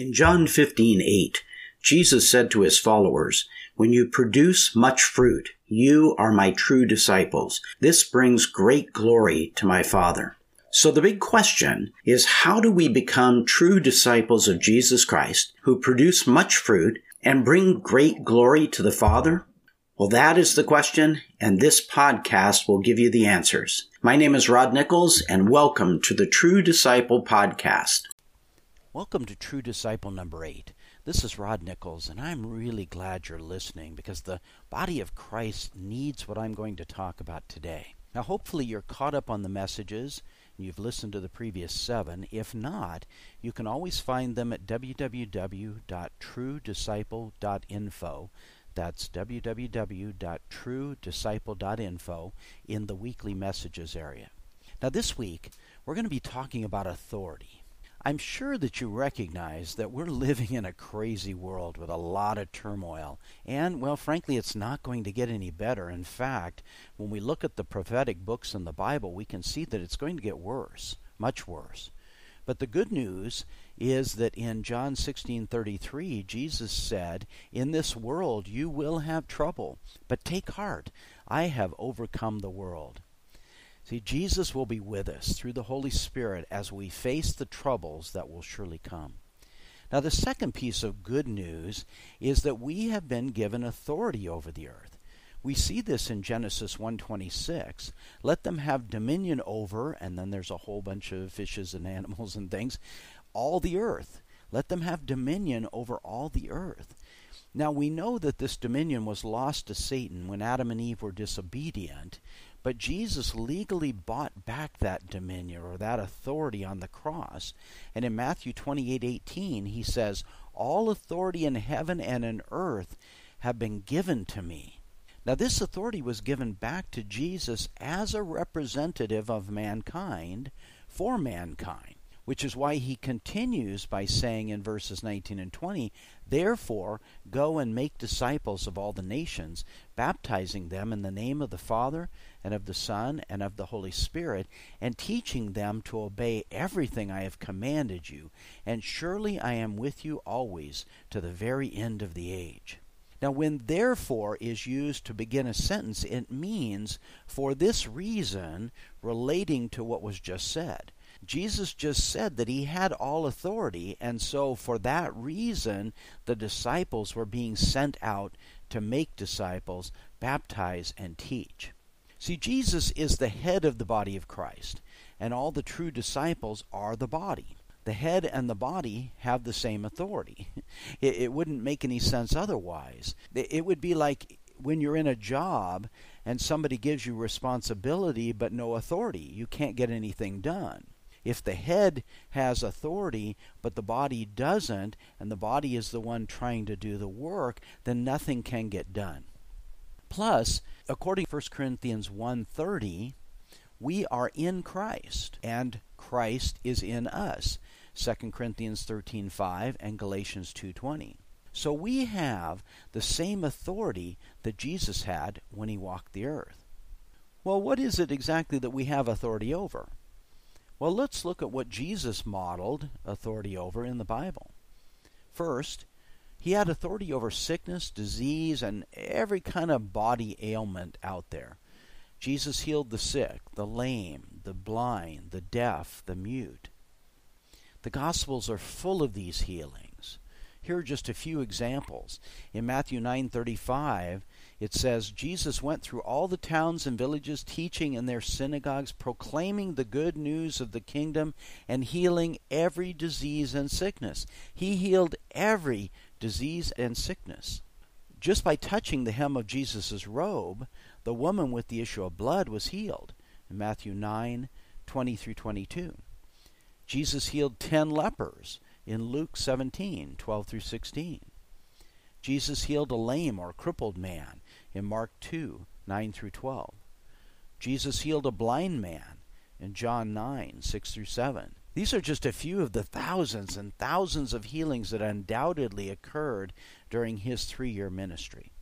In John 15:8, Jesus said to his followers, "When you produce much fruit, you are my true disciples. This brings great glory to my Father." So the big question is how do we become true disciples of Jesus Christ who produce much fruit and bring great glory to the Father? Well, that is the question, and this podcast will give you the answers. My name is Rod Nichols, and welcome to the True Disciple Podcast. Welcome to True Disciple number 8. This is Rod Nichols, and I'm really glad you're listening because the body of Christ needs what I'm going to talk about today. Now, hopefully, you're caught up on the messages and you've listened to the previous seven. If not, you can always find them at www.truedisciple.info. That's www.truedisciple.info in the weekly messages area. Now, this week, we're going to be talking about authority. I'm sure that you recognize that we're living in a crazy world with a lot of turmoil. And, well, frankly, it's not going to get any better. In fact, when we look at the prophetic books in the Bible, we can see that it's going to get worse, much worse. But the good news is that in John 16:33 Jesus said, "In this world you will have trouble, but take heart, I have overcome the world." See, Jesus will be with us through the Holy Spirit as we face the troubles that will surely come. Now, the second piece of good news is that we have been given authority over the earth. We see this in Genesis 1:26. Let them have dominion over, and then there's a whole bunch of fishes and animals and things, all the earth. Let them have dominion over all the earth. Now we know that this dominion was lost to Satan when Adam and Eve were disobedient, but Jesus legally bought back that dominion or that authority on the cross. And in Matthew 28:18 he says, "All authority in heaven and in earth have been given to me." Now this authority was given back to Jesus as a representative of mankind for mankind which is why he continues by saying in verses 19 and 20, Therefore, go and make disciples of all the nations, baptizing them in the name of the Father, and of the Son, and of the Holy Spirit, and teaching them to obey everything I have commanded you. And surely I am with you always to the very end of the age. Now, when therefore is used to begin a sentence, it means for this reason relating to what was just said. Jesus just said that he had all authority, and so for that reason, the disciples were being sent out to make disciples, baptize, and teach. See, Jesus is the head of the body of Christ, and all the true disciples are the body. The head and the body have the same authority. It, it wouldn't make any sense otherwise. It would be like when you're in a job and somebody gives you responsibility but no authority. You can't get anything done. If the head has authority, but the body doesn't, and the body is the one trying to do the work, then nothing can get done. Plus, according to 1 Corinthians 1:30, we are in Christ, and Christ is in us. 2 Corinthians 13:5 and Galatians 2:20. So we have the same authority that Jesus had when he walked the earth. Well, what is it exactly that we have authority over? Well, let's look at what Jesus modeled authority over in the Bible. First, he had authority over sickness, disease, and every kind of body ailment out there. Jesus healed the sick, the lame, the blind, the deaf, the mute. The Gospels are full of these healings. Here are just a few examples. In Matthew 9:35, it says Jesus went through all the towns and villages teaching in their synagogues proclaiming the good news of the kingdom and healing every disease and sickness. He healed every disease and sickness. Just by touching the hem of Jesus' robe, the woman with the issue of blood was healed. In Matthew 9 20 through 22. Jesus healed 10 lepers in Luke 17 12 through 16. Jesus healed a lame or crippled man in Mark 2 9 through 12. Jesus healed a blind man in John 9 6 through 7. These are just a few of the thousands and thousands of healings that undoubtedly occurred during his three year ministry.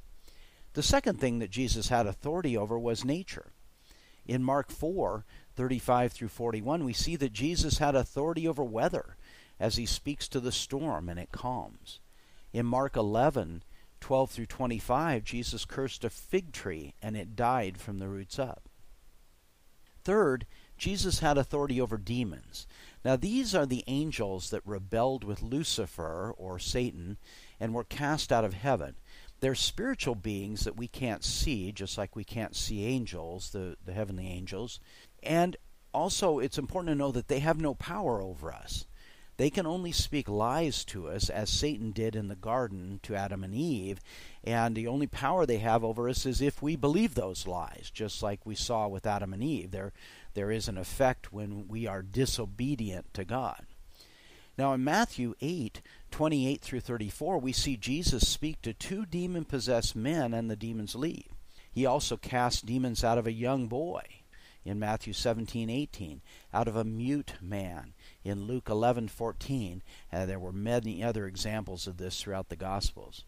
The second thing that Jesus had authority over was nature. In Mark 4 35 through 41, we see that Jesus had authority over weather as he speaks to the storm and it calms. In Mark 11, 12 through 25, Jesus cursed a fig tree and it died from the roots up. Third, Jesus had authority over demons. Now, these are the angels that rebelled with Lucifer, or Satan, and were cast out of heaven. They're spiritual beings that we can't see, just like we can't see angels, the, the heavenly angels. And also, it's important to know that they have no power over us. They can only speak lies to us, as Satan did in the garden to Adam and Eve, and the only power they have over us is if we believe those lies, just like we saw with Adam and Eve. There, there is an effect when we are disobedient to God. Now, in Matthew 8, 28 through 34, we see Jesus speak to two demon possessed men, and the demons leave. He also cast demons out of a young boy in Matthew 17, 18, out of a mute man in Luke 11:14. Uh, there were many other examples of this throughout the Gospels.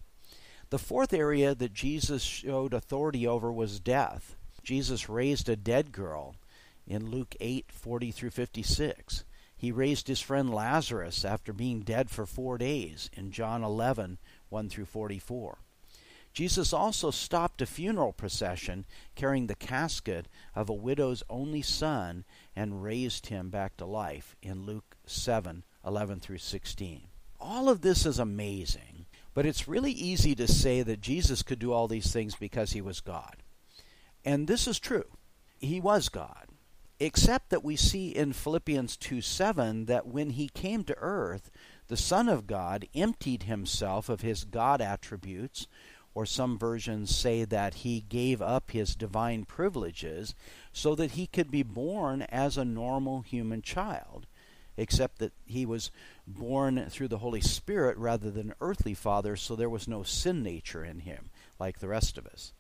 The fourth area that Jesus showed authority over was death. Jesus raised a dead girl in Luke 8:40 through 56. He raised his friend Lazarus after being dead for 4 days in John 11:1 through 44. Jesus also stopped a funeral procession carrying the casket of a widow's only son and raised him back to life in Luke 7:11 through 16. All of this is amazing, but it's really easy to say that Jesus could do all these things because he was God. And this is true. He was God. Except that we see in Philippians 2 7 that when he came to earth, the Son of God emptied himself of his God attributes, or some versions say that he gave up his divine privileges so that he could be born as a normal human child, except that he was born through the Holy Spirit rather than earthly father, so there was no sin nature in him like the rest of us.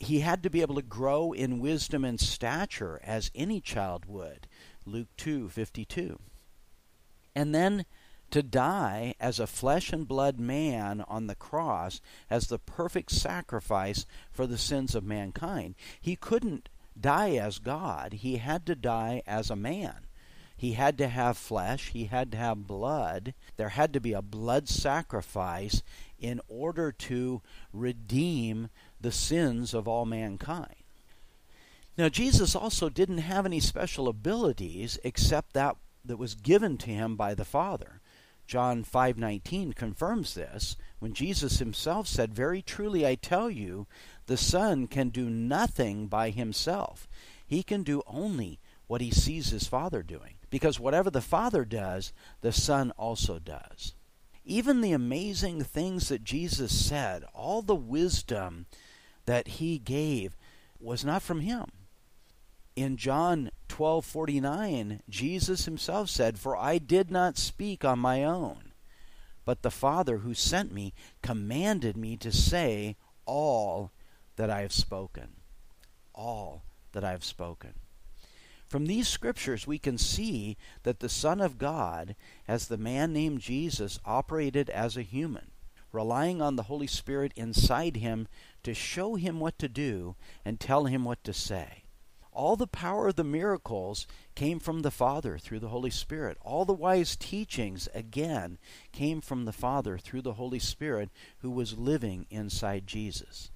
He had to be able to grow in wisdom and stature as any child would. Luke 2:52. And then to die as a flesh and blood man on the cross as the perfect sacrifice for the sins of mankind. He couldn't die as God, he had to die as a man. He had to have flesh, he had to have blood. There had to be a blood sacrifice in order to redeem the sins of all mankind. Now, Jesus also didn't have any special abilities except that that was given to him by the Father. John 5:19 confirms this when Jesus himself said, "Very truly I tell you, the Son can do nothing by himself. He can do only what he sees his Father doing, because whatever the Father does, the Son also does." Even the amazing things that Jesus said, all the wisdom that he gave was not from him in John 12:49, Jesus himself said, "For I did not speak on my own, but the Father who sent me commanded me to say all that I have spoken." All that I have spoken. From these scriptures, we can see that the Son of God, as the man named Jesus, operated as a human, relying on the Holy Spirit inside him to show him what to do and tell him what to say. All the power of the miracles came from the Father through the Holy Spirit. All the wise teachings, again, came from the Father through the Holy Spirit who was living inside Jesus.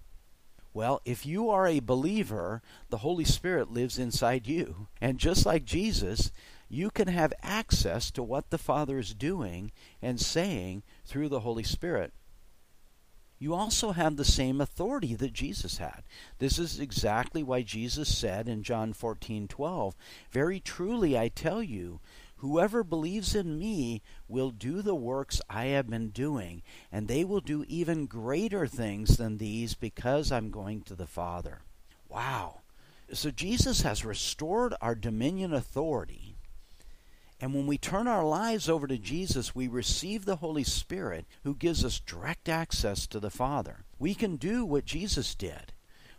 Well, if you are a believer, the Holy Spirit lives inside you. And just like Jesus, you can have access to what the Father is doing and saying through the Holy Spirit you also have the same authority that Jesus had. This is exactly why Jesus said in John 14:12, "Very truly I tell you, whoever believes in me will do the works I have been doing, and they will do even greater things than these because I'm going to the Father." Wow. So Jesus has restored our dominion authority and when we turn our lives over to Jesus, we receive the Holy Spirit who gives us direct access to the Father. We can do what Jesus did.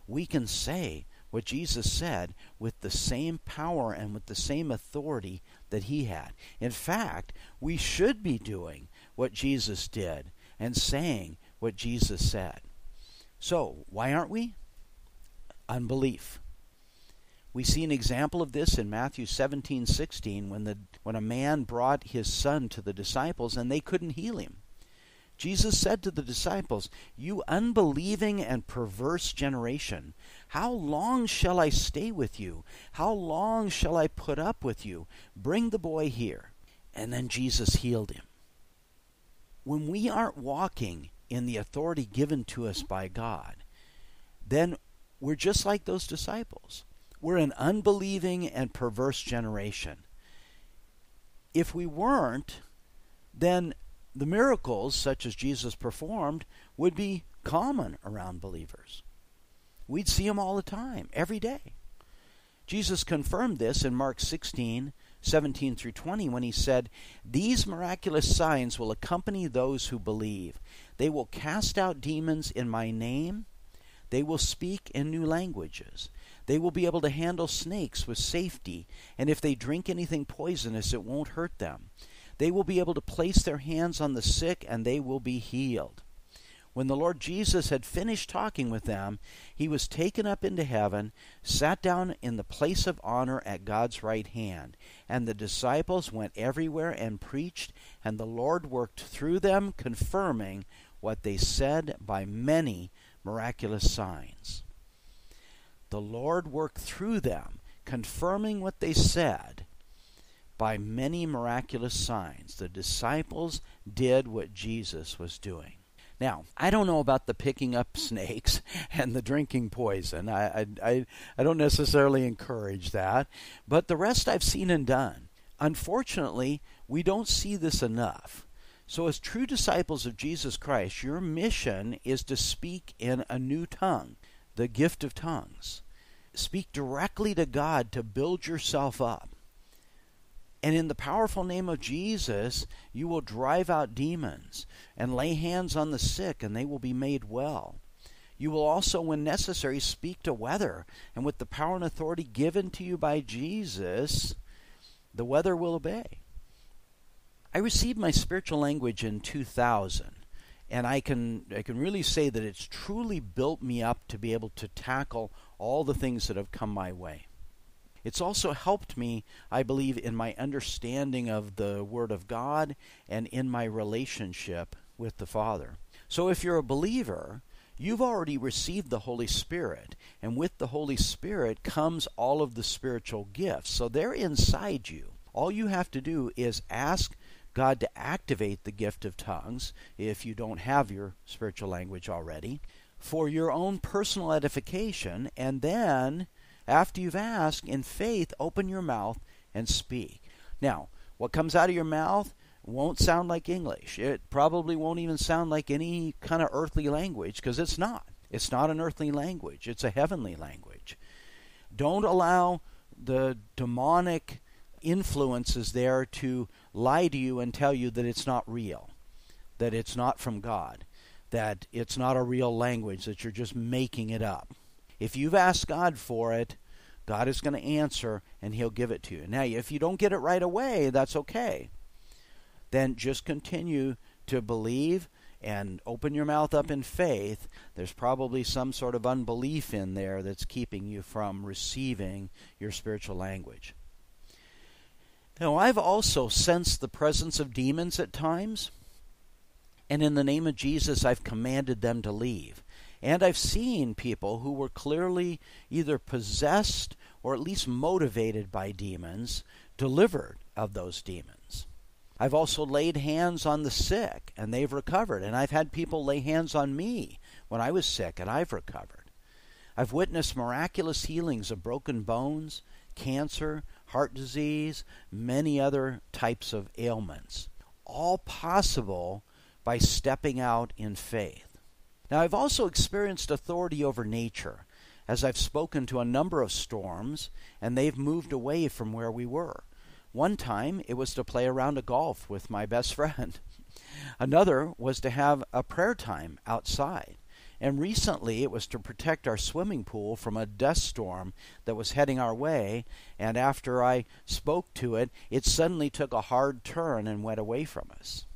We can say what Jesus said with the same power and with the same authority that he had. In fact, we should be doing what Jesus did and saying what Jesus said. So, why aren't we? Unbelief. We see an example of this in Matthew 17:16 when the when a man brought his son to the disciples and they couldn't heal him. Jesus said to the disciples, You unbelieving and perverse generation, how long shall I stay with you? How long shall I put up with you? Bring the boy here. And then Jesus healed him. When we aren't walking in the authority given to us by God, then we're just like those disciples. We're an unbelieving and perverse generation. If we weren't, then the miracles, such as Jesus performed, would be common around believers. We'd see them all the time, every day. Jesus confirmed this in Mark 16, 17 through 20 when he said, These miraculous signs will accompany those who believe. They will cast out demons in my name. They will speak in new languages. They will be able to handle snakes with safety, and if they drink anything poisonous, it won't hurt them. They will be able to place their hands on the sick, and they will be healed. When the Lord Jesus had finished talking with them, he was taken up into heaven, sat down in the place of honor at God's right hand. And the disciples went everywhere and preached, and the Lord worked through them, confirming what they said by many miraculous signs the Lord worked through them, confirming what they said by many miraculous signs. The disciples did what Jesus was doing. Now, I don't know about the picking up snakes and the drinking poison. I, I, I don't necessarily encourage that, but the rest I've seen and done. Unfortunately, we don't see this enough. So, as true disciples of Jesus Christ, your mission is to speak in a new tongue the gift of tongues. Speak directly to God to build yourself up. And in the powerful name of Jesus, you will drive out demons and lay hands on the sick, and they will be made well. You will also, when necessary, speak to weather, and with the power and authority given to you by Jesus, the weather will obey. I received my spiritual language in 2000 and I can I can really say that it's truly built me up to be able to tackle all the things that have come my way. It's also helped me, I believe, in my understanding of the Word of God and in my relationship with the Father. So if you're a believer, you've already received the Holy Spirit, and with the Holy Spirit comes all of the spiritual gifts. So they're inside you. All you have to do is ask God to activate the gift of tongues, if you don't have your spiritual language already, for your own personal edification, and then, after you've asked, in faith, open your mouth and speak. Now, what comes out of your mouth won't sound like English. It probably won't even sound like any kind of earthly language because it's not. It's not an earthly language, it's a heavenly language. Don't allow the demonic influences there to lie to you and tell you that it's not real, that it's not from God, that it's not a real language, that you're just making it up. If you've asked God for it, God is going to answer and He'll give it to you. Now, if you don't get it right away, that's okay. Then just continue to believe and open your mouth up in faith. There's probably some sort of unbelief in there that's keeping you from receiving your spiritual language. Now, I've also sensed the presence of demons at times, and in the name of Jesus, I've commanded them to leave. And I've seen people who were clearly either possessed or at least motivated by demons delivered of those demons. I've also laid hands on the sick and they've recovered. And I've had people lay hands on me when I was sick and I've recovered. I've witnessed miraculous healings of broken bones, cancer, heart disease, many other types of ailments. All possible by stepping out in faith. Now, I've also experienced authority over nature as I've spoken to a number of storms and they've moved away from where we were. One time it was to play around a golf with my best friend. Another was to have a prayer time outside. And recently it was to protect our swimming pool from a dust storm that was heading our way. And after I spoke to it, it suddenly took a hard turn and went away from us.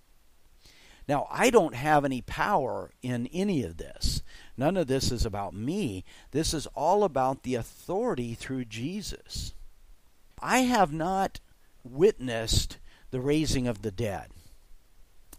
Now, I don't have any power in any of this. None of this is about me. This is all about the authority through Jesus. I have not witnessed the raising of the dead.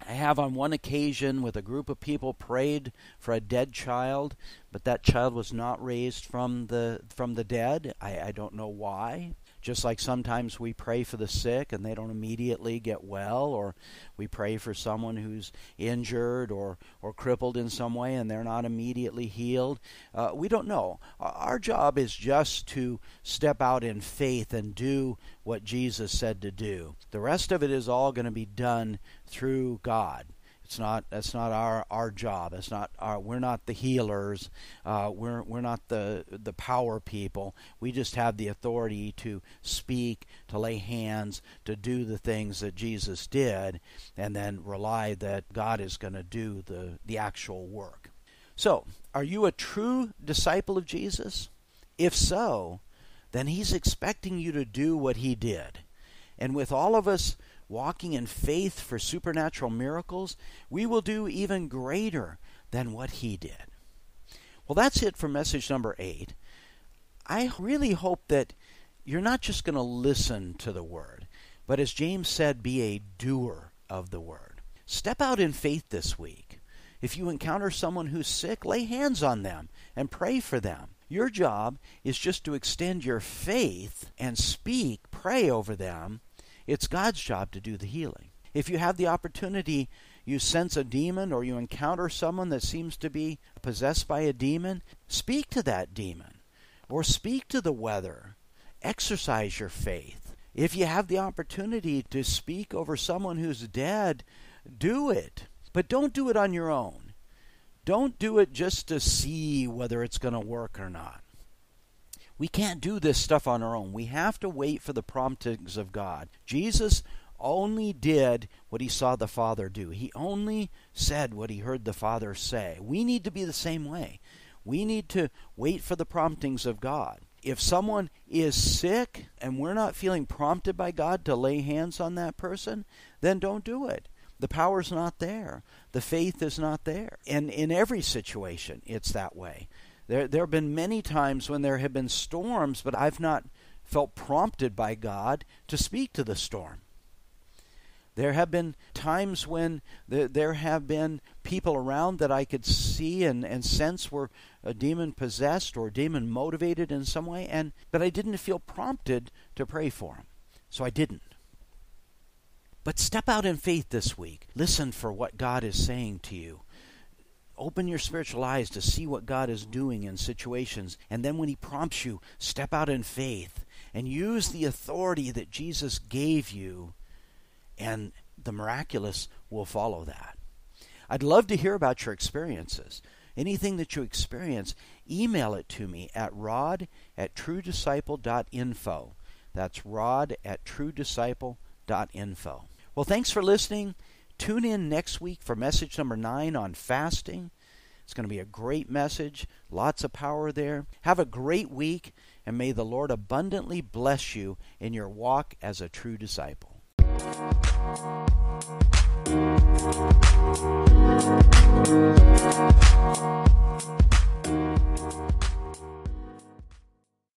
I have on one occasion with a group of people prayed for a dead child, but that child was not raised from the from the dead. I, I don't know why. Just like sometimes we pray for the sick and they don't immediately get well, or we pray for someone who's injured or, or crippled in some way and they're not immediately healed. Uh, we don't know. Our job is just to step out in faith and do what Jesus said to do. The rest of it is all going to be done through God. It's not. That's not our our job. It's not our. We're not the healers. Uh, we're we're not the the power people. We just have the authority to speak, to lay hands, to do the things that Jesus did, and then rely that God is going to do the the actual work. So, are you a true disciple of Jesus? If so, then He's expecting you to do what He did. And with all of us walking in faith for supernatural miracles, we will do even greater than what he did. Well, that's it for message number eight. I really hope that you're not just going to listen to the word, but as James said, be a doer of the word. Step out in faith this week. If you encounter someone who's sick, lay hands on them and pray for them. Your job is just to extend your faith and speak, pray over them, it's God's job to do the healing. If you have the opportunity, you sense a demon or you encounter someone that seems to be possessed by a demon, speak to that demon or speak to the weather. Exercise your faith. If you have the opportunity to speak over someone who's dead, do it. But don't do it on your own. Don't do it just to see whether it's going to work or not. We can't do this stuff on our own. We have to wait for the promptings of God. Jesus only did what he saw the Father do, he only said what he heard the Father say. We need to be the same way. We need to wait for the promptings of God. If someone is sick and we're not feeling prompted by God to lay hands on that person, then don't do it. The power's not there. The faith is not there. And in every situation, it's that way. There, there have been many times when there have been storms, but I've not felt prompted by God to speak to the storm. There have been times when there, there have been people around that I could see and, and sense were uh, a demon possessed or demon motivated in some way, and but I didn't feel prompted to pray for them, so I didn't. But step out in faith this week. Listen for what God is saying to you open your spiritual eyes to see what God is doing in situations. And then when He prompts you, step out in faith and use the authority that Jesus gave you, and the miraculous will follow that. I'd love to hear about your experiences. Anything that you experience, email it to me at rod at truedisciple.info. That's rod at truedisciple.info. Well, thanks for listening. Tune in next week for message number nine on fasting. It's going to be a great message, lots of power there. Have a great week, and may the Lord abundantly bless you in your walk as a true disciple.